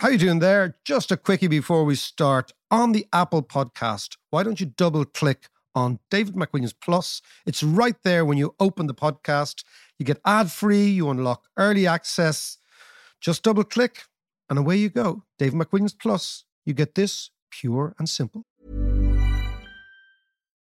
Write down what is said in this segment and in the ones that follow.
How you doing there? Just a quickie before we start. On the Apple podcast, why don't you double click on David McWilliams Plus? It's right there when you open the podcast. You get ad free, you unlock early access. Just double click and away you go. David McWilliams Plus. You get this pure and simple.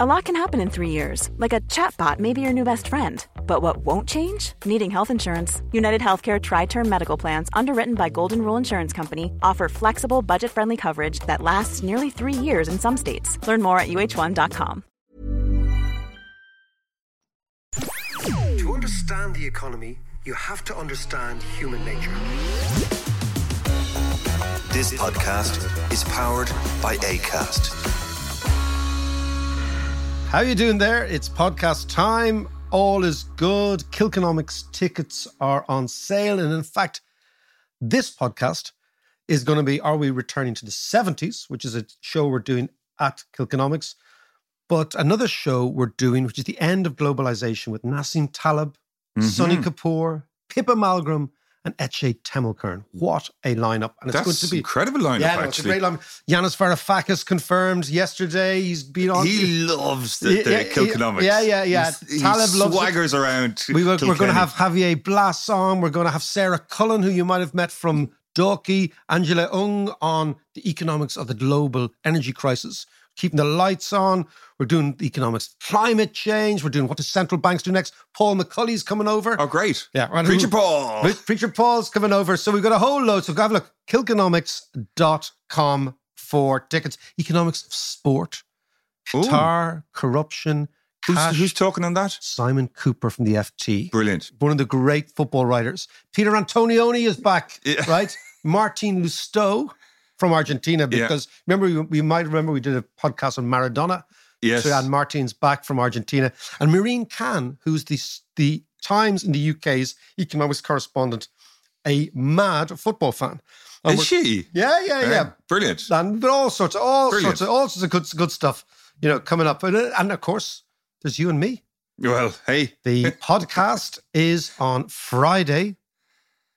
A lot can happen in three years, like a chatbot may be your new best friend. But what won't change? Needing health insurance. United Healthcare Tri Term Medical Plans, underwritten by Golden Rule Insurance Company, offer flexible, budget friendly coverage that lasts nearly three years in some states. Learn more at uh1.com. To understand the economy, you have to understand human nature. This podcast is powered by ACAST. How you doing there? It's podcast time. All is good. Kilkenomics tickets are on sale. And in fact, this podcast is going to be Are We Returning to the 70s, which is a show we're doing at Kilkenomics. But another show we're doing, which is the end of globalization with Nassim Taleb, Sony mm-hmm. Kapoor, Pippa Malmgren, and Ece Temelkuran. What a lineup. And it's That's good to be. incredible lineup, Yeah, no, it's a actually. great lineup. Yanis Varoufakis confirmed yesterday. He's been on. He loves the, the Yeah, yeah, Kilkenomics. yeah, yeah, yeah. He's- He Taleb loves it. swaggers around. We were, we're going to have Javier Blas on. We're going to have Sarah Cullen, who you might have met from Dorky, Angela Ung on the economics of the global energy crisis, keeping the lights on. We're doing economics climate change. We're doing what do central banks do next. Paul McCulley's coming over. Oh, great. Yeah. Preacher Paul. Preacher Paul's coming over. So we've got a whole load. So go have a look. Kilkenomics.com for tickets. Economics of sport, Ooh. Corruption, Who's, who's talking on that? Simon Kuper from the FT Brilliant. one of the great football writers. Peter Antonioni is back, Yeah. right? Martin Lousteau from Argentina, Yeah. because remember, we, we might remember we did a podcast on Maradona. Yes. So and Martin's back from Argentina. And Mehreen Khan, who's the, the Times in the UK's economics correspondent, a mad football fan. And Is she? Yeah, yeah, yeah. Yeah, Brilliant. And but all sorts of all Brilliant. sorts of all sorts of good good stuff, you know, coming up. And, and of course, there's you and me. Well, hey. The podcast is on Friday,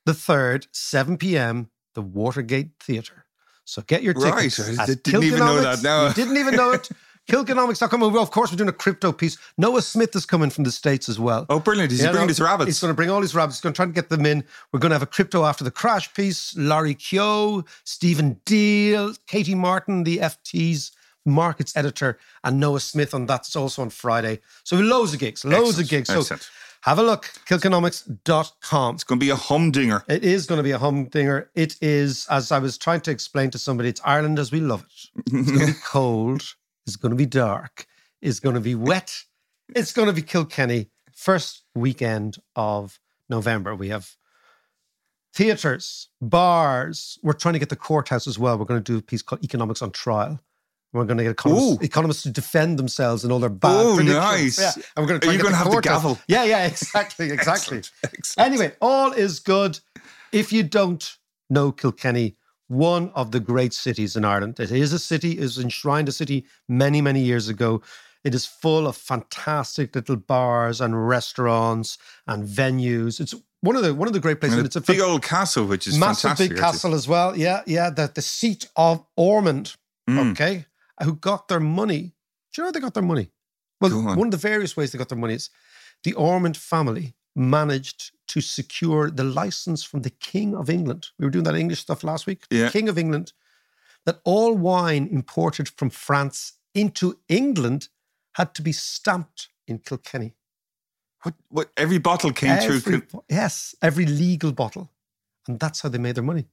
the 3rd, 7 p.m., the Watergate Theatre. So get your Right, tickets. I at didn't even know that now. You didn't even know it. Kilkenomics.com. Well, of course, we're doing a crypto piece. Noah Smith is coming from the States as well. Oh, brilliant. Is he Yeah, bringing his rabbits? He's going to bring all his rabbits. He's going to try and get them in. We're going to have a crypto after the crash piece. Larry Kyo, Stephen Deal, Katie Martin, the FT's markets editor, and Noah Smith on that's also on Friday. So loads of gigs, loads of gigs. So excellent. Have a look, kilkenomics.com. It's going to be a humdinger. It is going to be a humdinger. It is, as I was trying to explain to somebody, it's Ireland as we love it. It's going to be cold. It's going to be dark. It's going to be wet. It's going to be Kilkenny. First weekend of November. We have theatres, bars. We're trying to get the courthouse as well. We're going to do a piece called Economics on Trial. We're going to get economists, economists to defend themselves and all their bad Oh, predictions. nice. Yeah. And we're going to Are you gonna have the gavel? Yeah, yeah, exactly, exactly. Excellent, excellent. Anyway, all is good. If you don't know Kilkenny, one of the great cities in Ireland. It is a city, it was enshrined a city many, many years ago. It is full of fantastic little bars and restaurants and venues. It's one of the one of the great places. It's a big old castle, which is massive fantastic. big castle as well. Yeah, yeah. The, the seat of Ormond, Mm. okay, who got their money. Do you know how they got their money? Well, on. one of the various ways they got their money is the Ormond family managed to secure the license from the King of England. We were doing that English stuff last week. Yeah. The King of England, that all wine imported from France into England had to be stamped in Kilkenny. What, what, every bottle came through. Every bo- yes, every legal bottle. And that's how they made their money.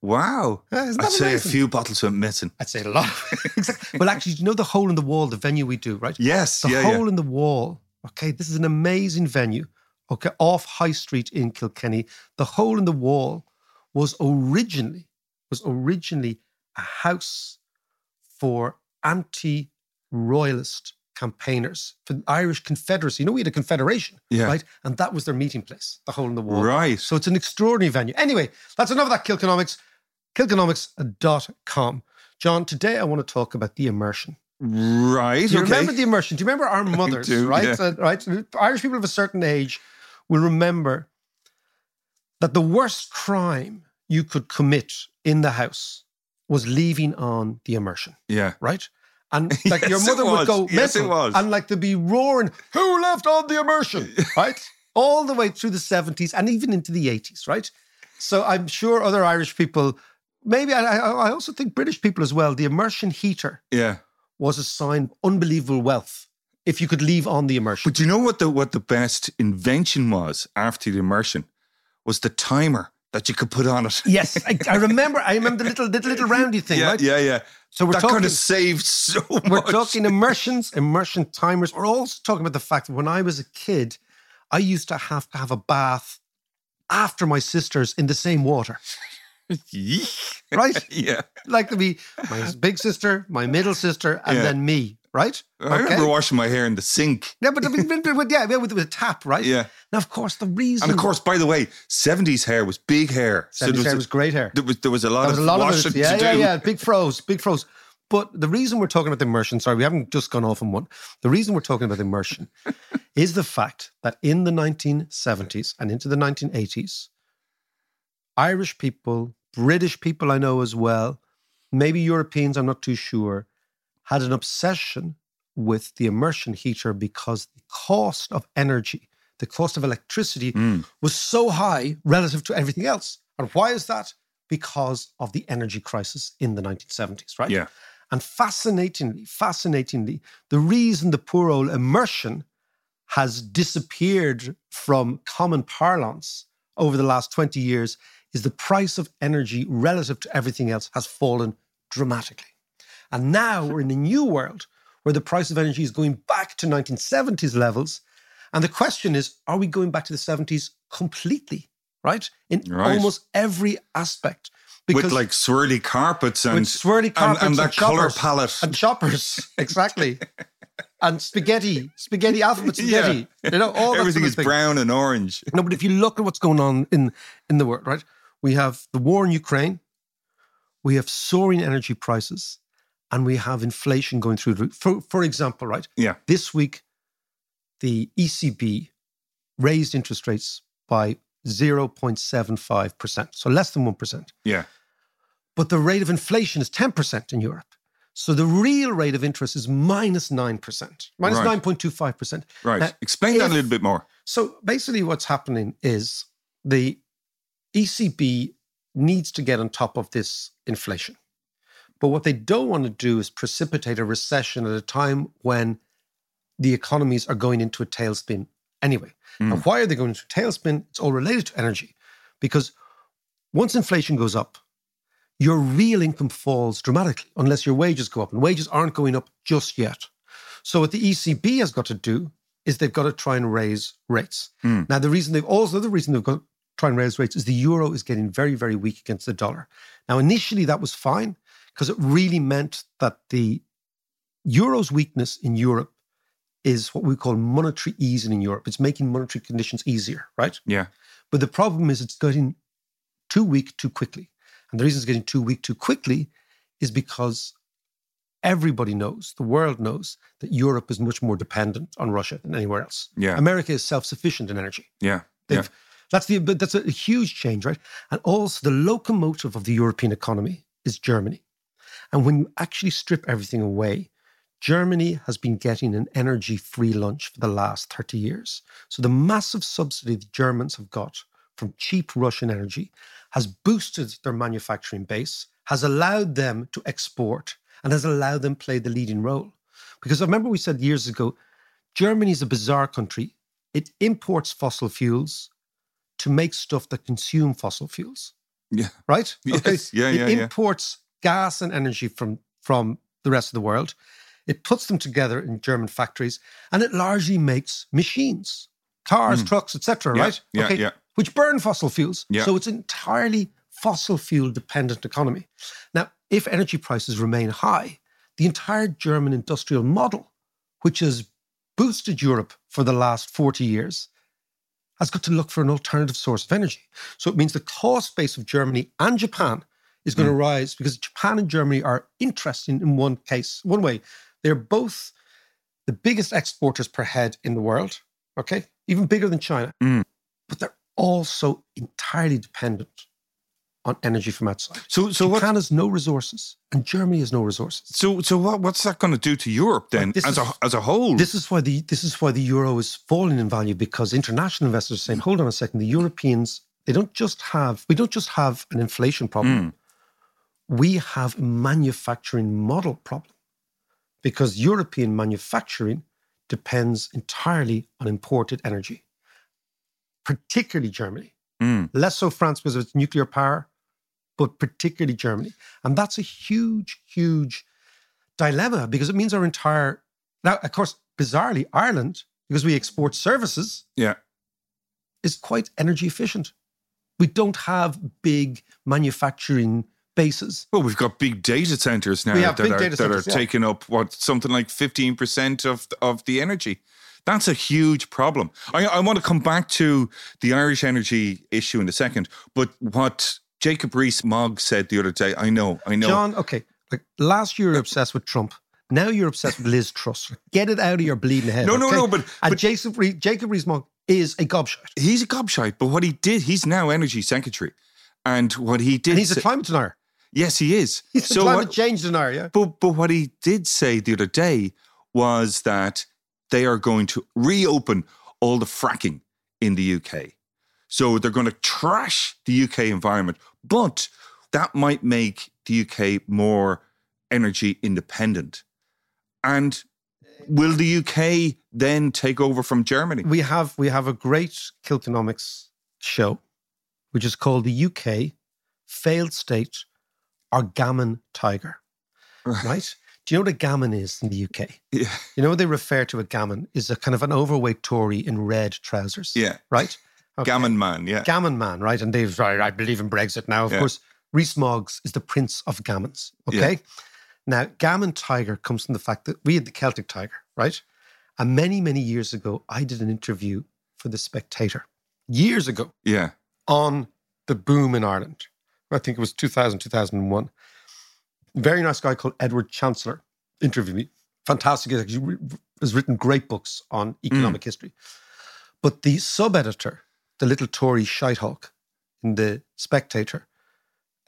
Wow. Yeah, I'd say a few bottles went missing. I'd say a lot. exactly. Well, actually, you know the hole in the wall, the venue we do, right? Yes, The yeah, hole yeah. in the wall. Okay, this is an amazing venue. Okay, off High Street in Kilkenny. The hole in the wall was originally was originally a house for anti royalist campaigners for the Irish Confederacy. You know, we had a confederation, Yeah. right? And that was their meeting place, the hole in the wall. Right. So it's an extraordinary venue. Anyway, that's enough of that Kilkenomics. Kilkenomics.com. John, today I want to talk about the immersion. Right. Do you okay. remember the immersion? Do you remember our mothers, do, right? yeah. Uh, right? Irish people of a certain age will remember that the worst crime you could commit in the house was leaving on the immersion, yeah. right? And like your Yes, it mother would go Yes, it was. and like to be roaring, "Who left on the immersion?" right? All the way through the seventies and even into the eighties, right? So I'm sure other Irish people, maybe I, I also think British people as well. The immersion heater Yeah. was a sign of unbelievable wealth if you could leave on the immersion. But do you know what the what the best invention was after the immersion? Was the timer that you could put on it. yes, I, I remember. I remember the little, the little roundy thing, yeah, right? yeah, yeah. So we're that talking. kind of saved so we're talking immersions, immersion timers. We're also talking about the fact that when I was a kid, I used to have to have a bath after my sisters in the same water, right? yeah. like to be my big sister, my middle sister, and Yeah. then me, right? I remember washing my hair in the sink. Yeah, but, but yeah, with, with a tap, right? Yeah. Now, of course, the reason And of course, by the way, 70s hair was big hair. 70s there hair a- was great hair. There was, there was a lot was of a lot of it. Yeah, to yeah, do. yeah. Big froze, big froze. But the reason we're talking about the immersion, sorry, we haven't just gone off on one. The reason we're talking about immersion is the fact that in the 1970s and into the 1980s, Irish people, British people I know as well, maybe Europeans, I'm not too sure, had an obsession with the immersion heater because the cost of energy, the cost of electricity Mm. was so high relative to everything else. And why is that? Because of the energy crisis in the 1970s, right? Yeah. And fascinatingly, fascinatingly, the reason the poor old immersion has disappeared from common parlance over the last 20 years is the price of energy relative to everything else has fallen dramatically. And now we're in a new world where the price of energy is going back to 1970s levels. And the question is are we going back to the 70s completely, right? In Right. almost every aspect. With like swirly carpets and, swirly carpets and, and, and that color palette. and choppers, exactly, and spaghetti, spaghetti alphabet spaghetti. You know, all Everything sort of is thing. brown and orange. No, but if you look at what's going on in in the world, right? We have the war in Ukraine, we have soaring energy prices, and we have inflation going through the roof. For, for example, right? Yeah. This week, the ECB raised interest rates by 0.75%, so less than 1%. Yeah. But the rate of inflation is 10% in Europe. So the real rate of interest is minus 9%, minus Right. 9.25%. Right. Now, Explain that a little bit more. So basically, what's happening is the ECB needs to get on top of this inflation. But what they don't want to do is precipitate a recession at a time when the economies are going into a tailspin anyway. Mm. why are they going into a tailspin? It's all related to energy. Because once inflation goes up, your real income falls dramatically unless your wages go up, and wages aren't going up just yet. So, what the ECB has got to do is they've got to try and raise rates. Hmm. Now, the reason they've also the reason they've got try and raise rates is the euro is getting very, very weak against the dollar. Now, initially that was fine because it really meant that the euro's weakness in Europe is what we call monetary easing in Europe. It's making monetary conditions easier, right? Yeah. But the problem is it's getting too weak too quickly. And the reason it's getting too weak too quickly is because everybody knows, the world knows, that Europe is much more dependent on Russia than anywhere else. Yeah. America is self-sufficient in energy. Yeah. They've, Yeah. That's the that's a huge change, right? And also the locomotive of the European economy is Germany. And when you actually strip everything away, Germany has been getting an energy free lunch for the last 30 years. So the massive subsidy the Germans have got from cheap Russian energy has boosted their manufacturing base, has allowed them to export, and has allowed them play the leading role. Because I remember we said years ago, Germany is a bizarre country. It imports fossil fuels to make stuff that consume fossil fuels, Yeah. right? Yes. Yeah, it yeah, yeah. imports gas and energy from, from the rest of the world. It puts them together in German factories and it largely makes machines, cars, hmm. trucks, etc. Yeah, right? yeah, yeah. Which burn fossil fuels. Yeah. So it's entirely fossil fuel dependent economy. Now, if energy prices remain high, the entire German industrial model, which has boosted Europe for the last 40 years, has got to look for an alternative source of energy. So it means the cost base of Germany and Japan is going to rise because Japan and Germany are interesting in one case, one way. They're both the biggest exporters per head in the world, okay? Even bigger than China. Mm. But they're also entirely dependent on energy from outside. So, so what? Japan has no resources and Germany has no resources. So, so what? What's that going to do to Europe then, as is- a as a whole? This is why the this is why the euro is falling in value because international investors are saying, hold on a second, the Europeans they don't just have we don't just have an inflation problem, we have a manufacturing model problem because European manufacturing depends entirely on imported energy, particularly Germany. Mm. Less so France because of its nuclear power, but particularly Germany. And that's a huge, huge dilemma because it means our entire. Now, of course, bizarrely, Ireland, because we export services, yeah. is quite energy efficient. We don't have big manufacturing bases. Well, we've got big data centers now that are that centers, are yeah. taking up what something like fifteen percent of of the energy. That's a huge problem. I, I want to come back to the Irish energy issue in a second, but what Jacob Rees-Mogg said the other day, I know, I know. John, okay, like last year you're obsessed with Trump. Now you're obsessed with Liz Truss. Get it out of your bleeding head. No, no, okay? no, but- and but- Jacob, Re- Jacob Rees-Mogg is a gobshite, he's a gobshite, but what he did, he's now energy secretary, and what he did, and he's a climate denier. yes, he is. He's a So climate what- change denier. Yeah. But but what he did say the other day was that they are going to reopen all the fracking in the UK. So they're going to trash the UK environment, but that might make the UK more energy independent. And will the UK then take over from Germany? we have we have a great Kilkenomics show, which is called the UK Failed State or Gammon Tiger. Right? Do you know what a gammon is in the UK? Yeah. You know what they refer to a gammon is a kind of an overweight Tory in red trousers. Yeah. Right? Okay. Gammon man, yeah. Gammon man, right? And they've right, I believe in Brexit now. Of Yeah. course, Rees Moggs is the prince of gammons. Okay. Now, gammon tiger comes from the fact that we had the Celtic tiger, right? And many, many years ago, I did an interview for The Spectator years ago yeah. on the boom in Ireland. I think it was 2000, 2001. Very nice guy called Edward Chancellor interviewed me. Fantastic. He has written great books on mm. economic history. But the sub editor, the little Tory shitehawk in The Spectator,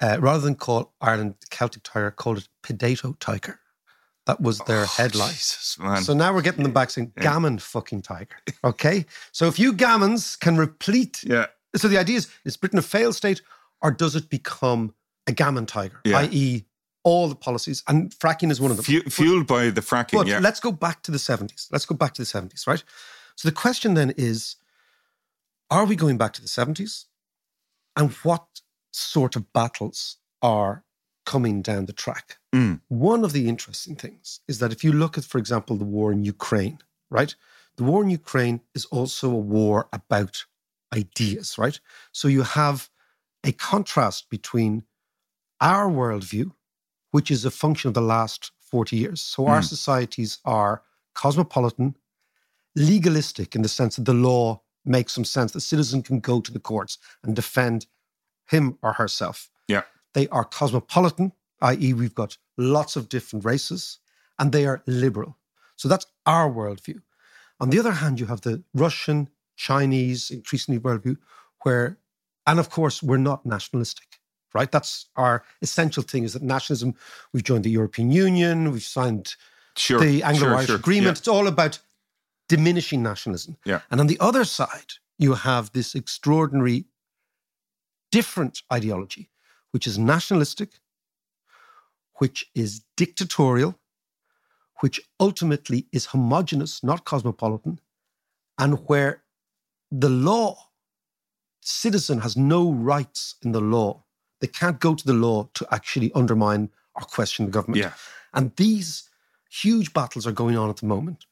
uh, rather than call Ireland the Celtic Tiger, called it Pedato Tiger. That was their headline. Jesus, man. So now we're getting them back saying gammon fucking tiger. Okay. So if you gammons can replete yeah. so the idea is, is Britain a failed state or does it become a gammon tiger, Yeah. i.e., all the policies? And fracking is one of them. Fu- fueled by the fracking, But yeah. let's go back to the 70s. Let's go back to the 70s, right? So the question then is are we going back to the 70s? And what sort of battles are coming down the track? Mm. One of the interesting things is that if you look at, for example, the war in Ukraine, right? The war in Ukraine is also a war about ideas, right? So you have a contrast between our worldview, which is a function of the last 40 years. So our Mm. societies are cosmopolitan, legalistic in the sense that the law makes some sense. The citizen can go to the courts and defend him or herself. Yeah. They are cosmopolitan, i.e., we've got lots of different races, and they are liberal. So that's our worldview. On the other hand, you have the Russian, Chinese, increasingly worldview, where, and of course, we're not nationalistic, right? That's our essential thing is that nationalism, we've joined the European Union, we've signed Sure. the Anglo Irish sure, sure. Agreement. It's all about diminishing nationalism. Yeah. And on the other side, you have this extraordinary different ideology, which is nationalistic, which is dictatorial, which ultimately is homogenous, not cosmopolitan, and where the law, citizen has no rights in the law. They can't go to the law to actually undermine or question the government. Yeah. And these huge battles are going on at the moment.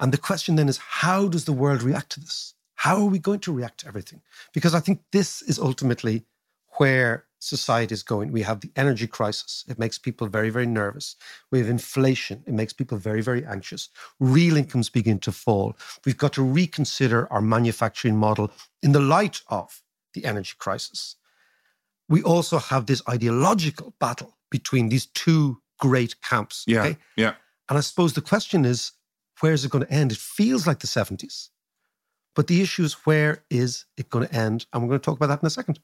And the question then is how does the world react to this? How are we going to react to everything? Because I think this is ultimately where society is going. We have the energy crisis. It makes people very, very nervous. We have inflation. It makes people very, very anxious. Real incomes begin to fall. We've got to reconsider our manufacturing model in the light of the energy crisis. We also have this ideological battle between these two great camps. Yeah. Okay? Yeah. And I suppose the question is, where's it going to end? It feels like the 70s. But the issue is, where is it going to end? And we're going to talk about that in a second.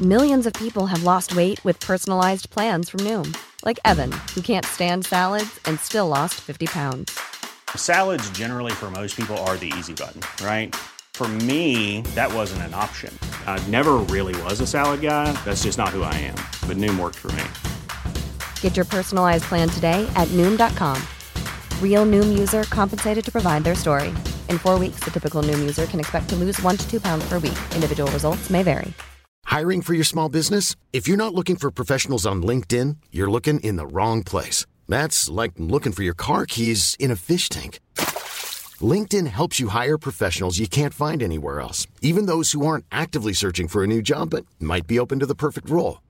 Millions of people have lost weight with personalized plans from Noom, like Evan, who can't stand salads and still lost 50 pounds. Salads, generally, for most people, are the easy button, right? For me, that wasn't an option. I never really was a salad guy. That's just not who I am. But Noom worked for me. Get your personalized plan today at Noom.com. Real Noom user compensated to provide their story. In four weeks, the typical Noom user can expect to lose one to two pounds per week. Individual results may vary. Hiring for your small business? If you're not looking for professionals on LinkedIn, you're looking in the wrong place. That's like looking for your car keys in a fish tank. LinkedIn helps you hire professionals you can't find anywhere else, even those who aren't actively searching for a new job but might be open to the perfect role.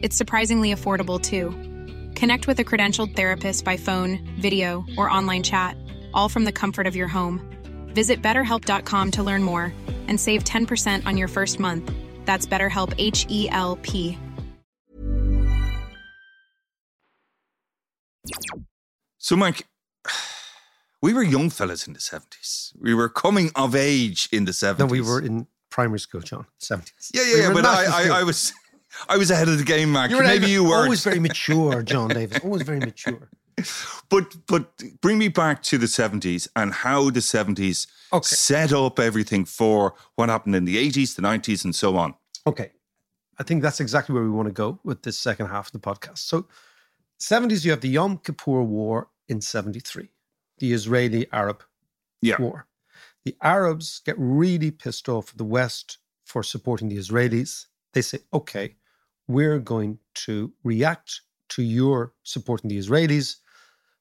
It's surprisingly affordable too. Connect with a credentialed therapist by phone, video, or online chat, all from the comfort of your home. Visit betterhelp.com to learn more and save 10% on your first month. That's BetterHelp H E L P. So, Mike, we were young fellas in the 70s. We were coming of age in the 70s. No, we were in primary school, John, 70s. Yeah, yeah, We yeah. But I. I, I was. I was ahead of the game, Mac. You were Maybe you weren't. Always very mature, John Davis. Always very mature. But but bring me back to the 70s and how the 70s Okay. set up everything for what happened in the 80s, the 90s, and so on. Okay. I think that's exactly where we want to go with this second half of the podcast. So, 70s, you have the Yom Kippur War in 73, the Israeli Arab Yeah. war. The Arabs get really pissed off at the West for supporting the Israelis. They say, okay, we're going to react to your supporting the Israelis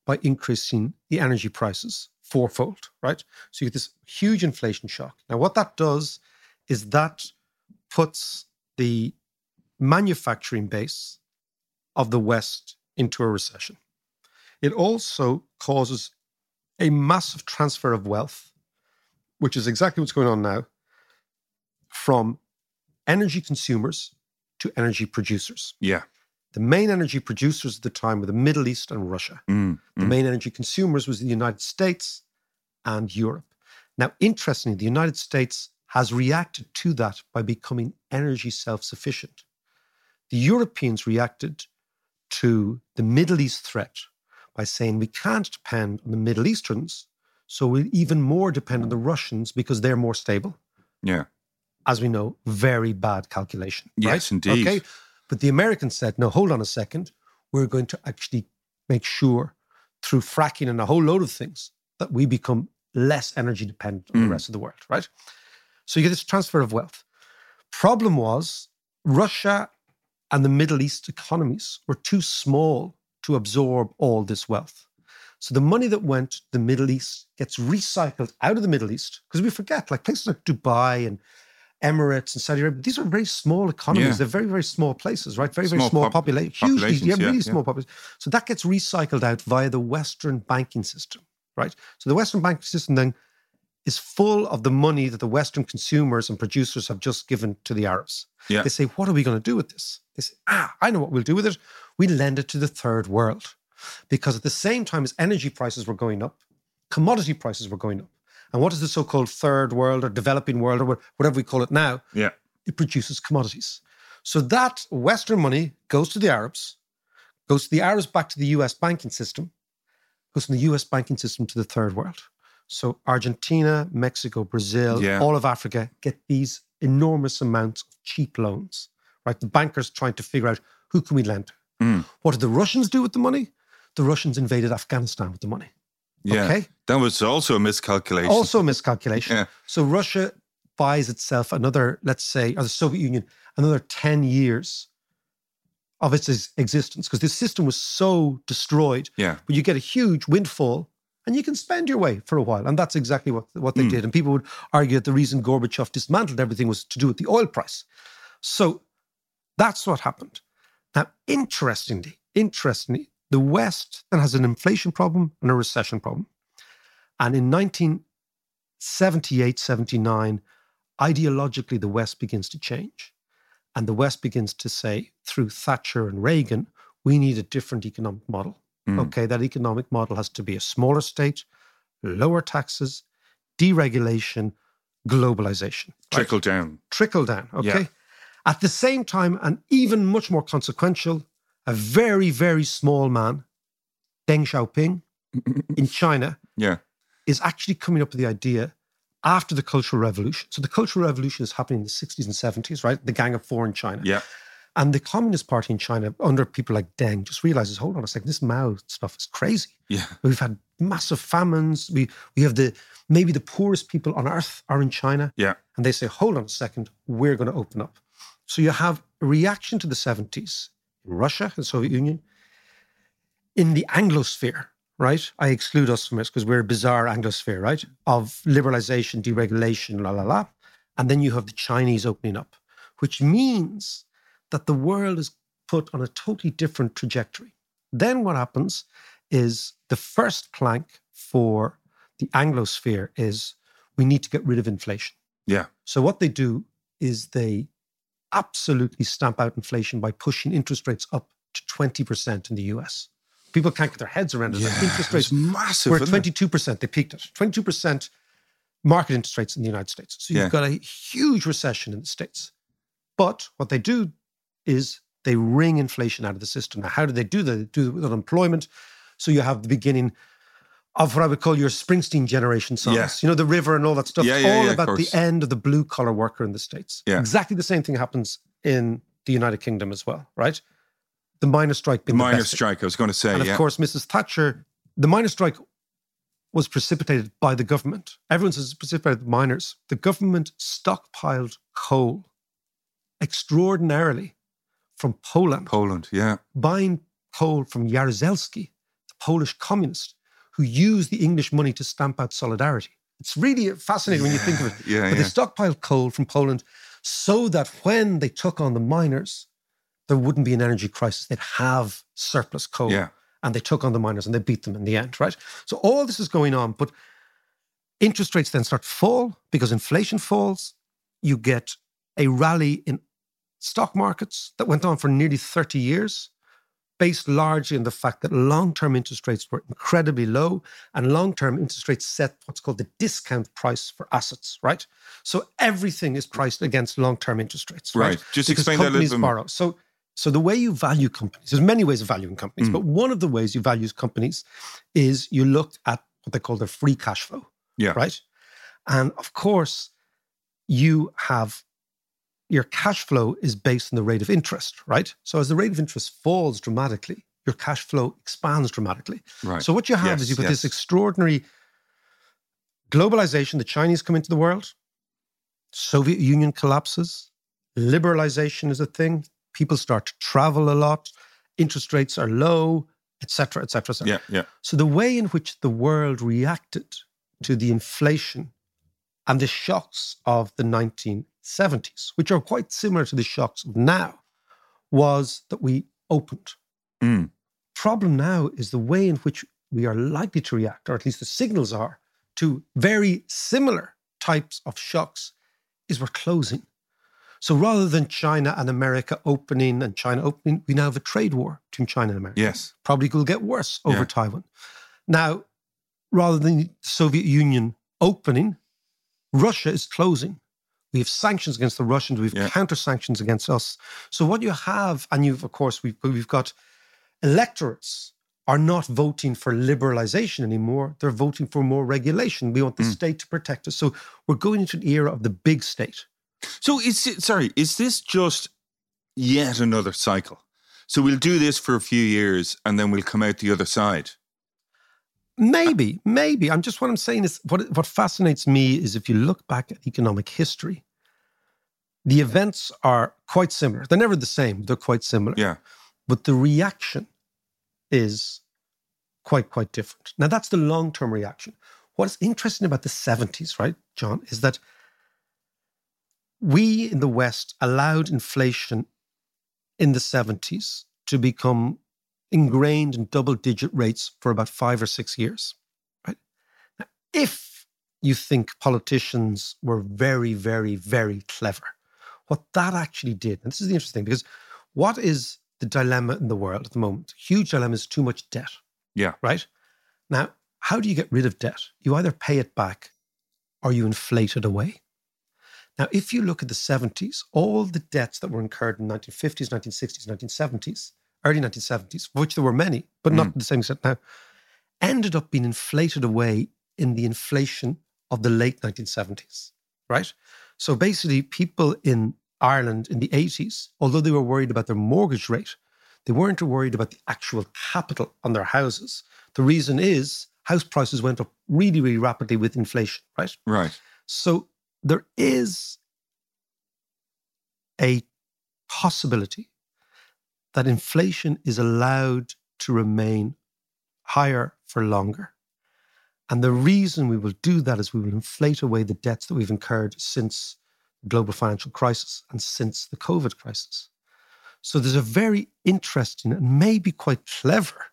by increasing the energy prices fourfold, right? So you get this huge inflation shock. Now, what that does is that puts the manufacturing base of the West into a recession. It also causes a massive transfer of wealth, which is exactly what's going on now, from energy consumers to energy producers. Yeah. The main energy producers at the time were the Middle East and Russia. Mm, The mm. main energy consumers was the United States and Europe. Now, interestingly, the United States has reacted to that by becoming energy self sufficient. The Europeans reacted to the Middle East threat by saying we can't depend on the Middle Easterns, so we'll even more depend on the Russians because they're more stable. Yeah. As we know, very bad calculation. Yes, right? indeed. Okay. But the Americans said, no, hold on a second. We're going to actually make sure through fracking and a whole load of things that we become less energy dependent on Mm. the rest of the world, right? So you get this transfer of wealth. Problem was Russia and the Middle East economies were too small to absorb all this wealth. So the money that went to the Middle East gets recycled out of the Middle East because we forget, like places like Dubai and Emirates and Saudi Arabia, these are very small economies. Yeah. They're very, very small places, right? Very, very Small small pop- population. Hugely, yeah, yeah, really yeah. small population. So that gets recycled out via the Western banking system, right? So the Western banking system then is full of the money that the Western consumers and producers have just given to the Arabs. Yeah. They say, what are we going to do with this? They say, ah, I know what we'll do with it. We lend it to the third world. Because at the same time as energy prices were going up, commodity prices were going up. And what is the so called third world or developing world or whatever we call it now? Yeah. It produces commodities. So that Western money goes to the Arabs, goes to the Arabs back to the US banking system, goes from the US banking system to the third world. So Argentina, Mexico, Brazil, Yeah. all of Africa get these enormous amounts of cheap loans, right? The bankers trying to figure out who can we lend to. Mm. What did the Russians do with the money? The Russians invaded Afghanistan with the money. Yeah. Okay. That was also a miscalculation. Also a miscalculation. Yeah. So Russia buys itself another, let's say, or the Soviet Union, another 10 years of its existence because the system was so destroyed. Yeah. But you get a huge windfall and you can spend your way for a while. And that's exactly what, what they Mm. did. And people would argue that the reason Gorbachev dismantled everything was to do with the oil price. So that's what happened. Now, interestingly, interestingly, the West then has an inflation problem and a recession problem. And in 1978, 79, ideologically, the West begins to change. And the West begins to say, through Thatcher and Reagan, we need a different economic model. Mm. Okay, that economic model has to be a smaller state, lower taxes, deregulation, globalization. right? Trickle down. trickle down. Okay. Yeah. At the same time, and even much more consequential, a very, very small man, Deng Xiaoping, in China, Yeah. is actually coming up with the idea after the Cultural Revolution. So the Cultural Revolution is happening in the 60s and 70s, right? The Gang of Four in China. Yeah. And the Communist Party in China, under people like Deng, just realizes, hold on a second, this Mao stuff is crazy. Yeah. We've had massive famines. We we have the maybe the poorest people on earth are in China. Yeah. And they say, hold on a second, we're going to open up. So you have a reaction to the 70s in Russia, and Soviet Union, in the Anglosphere, right? I exclude us from this because we're a bizarre Anglosphere, right? Of liberalization, deregulation, la la la. And then you have the Chinese opening up, which means that the world is put on a totally different trajectory. Then what happens is the first plank for the Anglosphere is we need to get rid of inflation. Yeah. So what they do is they absolutely stamp out inflation by pushing interest rates up to 20% in the US. People can't get their heads around it. Like interest rates massive. were at isn't it? 22%. They peaked at 22% market interest rates in the United States. So you've Yeah. got a huge recession in the States. But what they do is they wring inflation out of the system. Now, how do they do that? They do it with unemployment. So you have the beginning of what I would call your Springsteen generation songs. Yeah. You know, the river and all that stuff. Yeah, yeah, all about the end of the blue collar worker in the States. Yeah. Exactly the same thing happens in the United Kingdom as well, right? The miners' strike The being the minor best thing. strike, I was going to say. And of course, Mrs. Thatcher, the miners' strike was precipitated by the government. Everyone says it's precipitated by the miners. The government stockpiled coal extraordinarily from Poland, Poland. Yeah. buying coal from Jaruzelski, the Polish communist, who used the English money to stamp out solidarity. It's really fascinating when you think of it. Yeah. But yeah. they stockpiled coal from Poland so that when they took on the miners, there wouldn't be an energy crisis. They'd have surplus coal. Yeah. And they took on the miners and they beat them in the end, right? So all this is going on, but interest rates then start to fall because inflation falls. You get a rally in stock markets that went on for nearly 30 years, based largely on the fact that long term interest rates were incredibly low and long term interest rates set what's called the discount price for assets, right? So everything is priced against long term interest rates, right? Right. Just Because explain that a companies little bit borrow. So, so the way you value companies, there's many ways of valuing companies, Mm. but one of the ways you value companies is you look at what they call their free cash flow, Yeah. right? And of course, you have your cash flow is based on the rate of interest, right? So as the rate of interest falls dramatically, your cash flow expands dramatically. Right. So what you have is you've got yes. this extraordinary globalization. The Chinese come into the world. Soviet Union collapses. Liberalization is a thing. People start to travel a lot. Interest rates are low, etc., etc., etc. Yeah. Yeah. So the way in which the world reacted to the inflation and the shocks of the 1970s, which are quite similar to the shocks of now, was that we opened. Mm. Problem now is the way in which we are likely to react, or at least the signals are, to very similar types of shocks, is we're closing. So rather than China and America opening and China opening, we now have a trade war between China and America Yes. probably will get worse over Yeah. Taiwan. Now, rather than the Soviet Union opening, Russia is closing. We have sanctions against the Russians. We have Yeah. counter sanctions against us. So what you have, and you've of course we've we've got electorates are not voting for liberalization anymore. They're voting for more regulation. We want the Mm. state to protect us. So we're going into an era of the big state, So is it, sorry, is this just yet another cycle? So we'll do this for a few years and then we'll come out the other side. Maybe, maybe. I'm just what I'm saying is what what fascinates me is if you look back at economic history, the events are quite similar. They're never the same. They're quite similar. Yeah. But the reaction is quite, quite different. Now that's the long-term reaction. What is interesting about the 70s, right, John, is that we in the West allowed inflation in the 70s to become ingrained in double digit rates for about five or six years. Right? Now, if you think politicians were very, very, very clever, what that actually did, and this is the interesting thing, because what is the dilemma in the world at the moment? Huge dilemma is too much debt. Yeah. Right? Now, how do you get rid of debt? You either pay it back or you inflate it away. Now, if you look at the 70s, all the debts that were incurred in 1950s, 1960s, 1970s, early 1970s, which there were many, but not Mm. to the same extent now, ended up being inflated away in the inflation of the late 1970s, right? So basically, people in Ireland in the 80s, although they were worried about their mortgage rate, they weren't worried about the actual capital on their houses. The reason is house prices went up really, really rapidly with inflation, right? Right. So there is a possibility that inflation is allowed to remain higher for longer. And the reason we will do that is we will inflate away the debts that we've incurred since the global financial crisis and since the COVID crisis. So there's a very interesting and maybe quite clever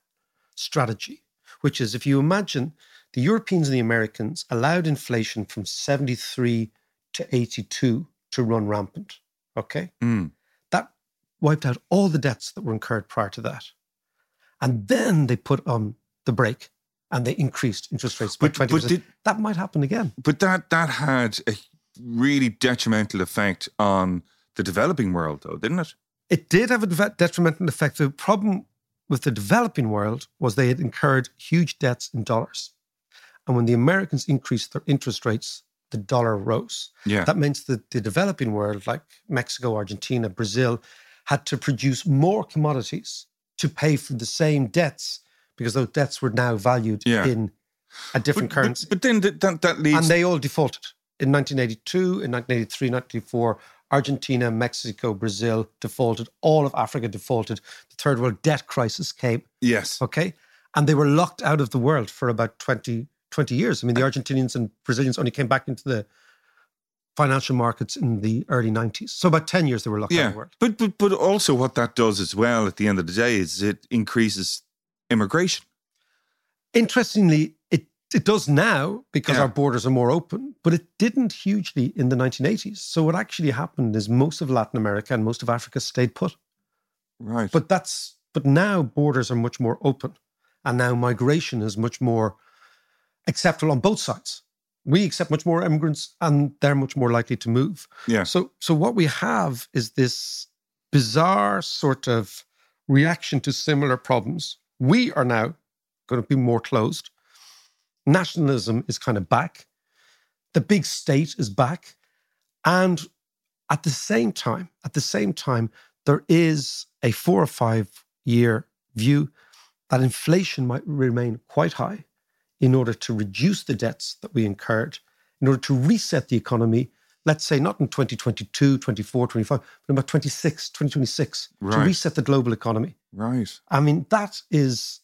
strategy, which is if you imagine the Europeans and the Americans allowed inflation from 73 to 82 to run rampant. Okay. Mm. Wiped out all the debts that were incurred prior to that. And then they put on the brake and they increased interest rates by But- 20%. but did- that might happen again. But that that had a really detrimental effect on the developing world, though, didn't it? It did have a deve- detrimental effect. The problem with the developing world was they had incurred huge debts in dollars. And when the Americans increased their interest rates, the dollar rose. Yeah. That means that the developing world, like Mexico, Argentina, Brazil, had to produce more commodities to pay for the same debts because those debts were now valued Yeah. in a different but, currency. But, but then th- that that leads. and they all defaulted in 1982, in 1983, 1984. Argentina, Mexico, Brazil defaulted. All of Africa defaulted. The third world debt crisis came. yes. Okay. And they were locked out of the world for about 20, 20 years. I mean, the uh, Argentinians and Brazilians only came back into the financial markets in the early 90s. So about 10 years they were locked out of Yeah. the world. But but but also what that does as well at the end of the day is it increases immigration. Interestingly, it, it does now because Yeah. our borders are more open, but it didn't hugely in the 1980s. So what actually happened is most of Latin America and most of Africa stayed put. Right. But that's but now borders are much more open, and now migration is much more acceptable on both sides. We accept much more immigrants, and they're much more likely to move. yeah. So, so what we have is this bizarre sort of reaction to similar problems. We are now going to be more closed. Nationalism is kind of back. The big state is back, and at the same time, at the same time, there is a four or five year view that inflation might remain quite high in order to reduce the debts that we incurred, in order to reset the economy, let's say not in 2022, 24, 25, but about 26, 2026, to reset the global economy. right. I mean, that is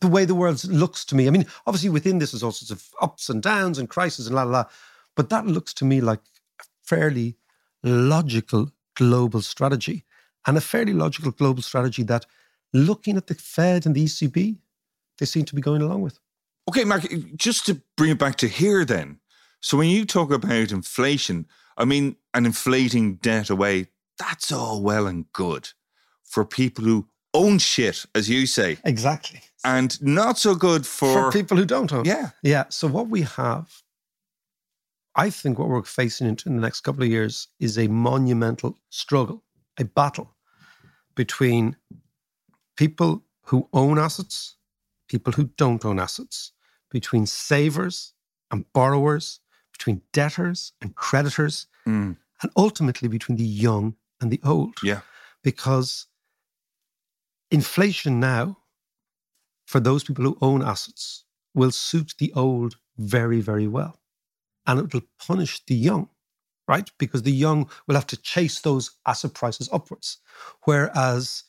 the way the world looks to me. I mean, obviously within this is all sorts of ups and downs and crises and la la la, but that looks to me like a fairly logical global strategy and a fairly logical global strategy that looking at the Fed and the ECB, they seem to be going along with. Okay, Mark, just to bring it back to here then. So when you talk about inflation, I mean, and inflating debt away, that's all well and good for people who own shit, as you say, Exactly. and not so good For, for, people who don't own. Yeah. Yeah. So what we have, I think what we're facing into in the next couple of years is a monumental struggle, a battle between people who own assets, people who don't own assets, between savers and borrowers, between debtors and creditors. Mm. and ultimately between the young and the old. Yeah. Because inflation now, for those people who own assets, will suit the old very, very well. And it will punish the young, right? Because the young will have to chase those asset prices upwards. Whereas,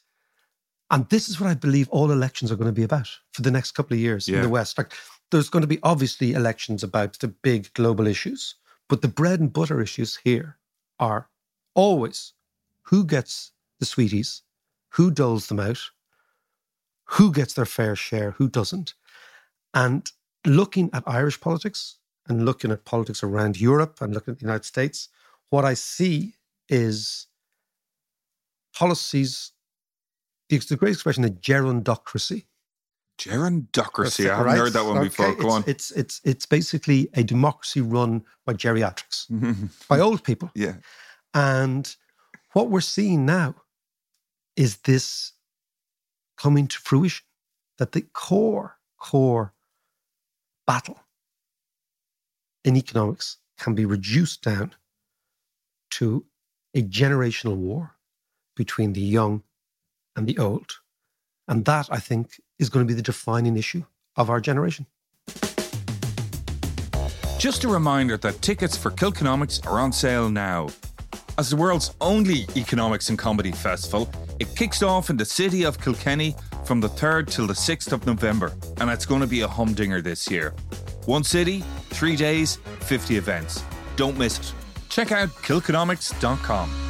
and this is what I believe all elections are going to be about for the next couple of years in the West. Like, there's going to be obviously elections about the big global issues, but the bread and butter issues here are always who gets the sweeties, who doles them out, who gets their fair share, who doesn't. And looking at Irish politics and looking at politics around Europe and looking at the United States, what I see is policies, the great expression, a gerontocracy. Gerontocracy. I haven't Right? heard that one Okay, before. Go it's, on. It's, it's, it's basically a democracy run by geriatrics, by old people. yeah. And what we're seeing now is this coming to fruition that the core, core battle in economics can be reduced down to a generational war between the young and the old. And that, I think, is going to be the defining issue of our generation. Just a reminder that tickets for Kilkenomics are on sale now. As the world's only economics and comedy festival, it kicks off in the city of Kilkenny from the 3rd till the 6th of November, and it's going to be a humdinger this year. One city, three days, 50 events. Don't miss it. Check out kilkenomics.com.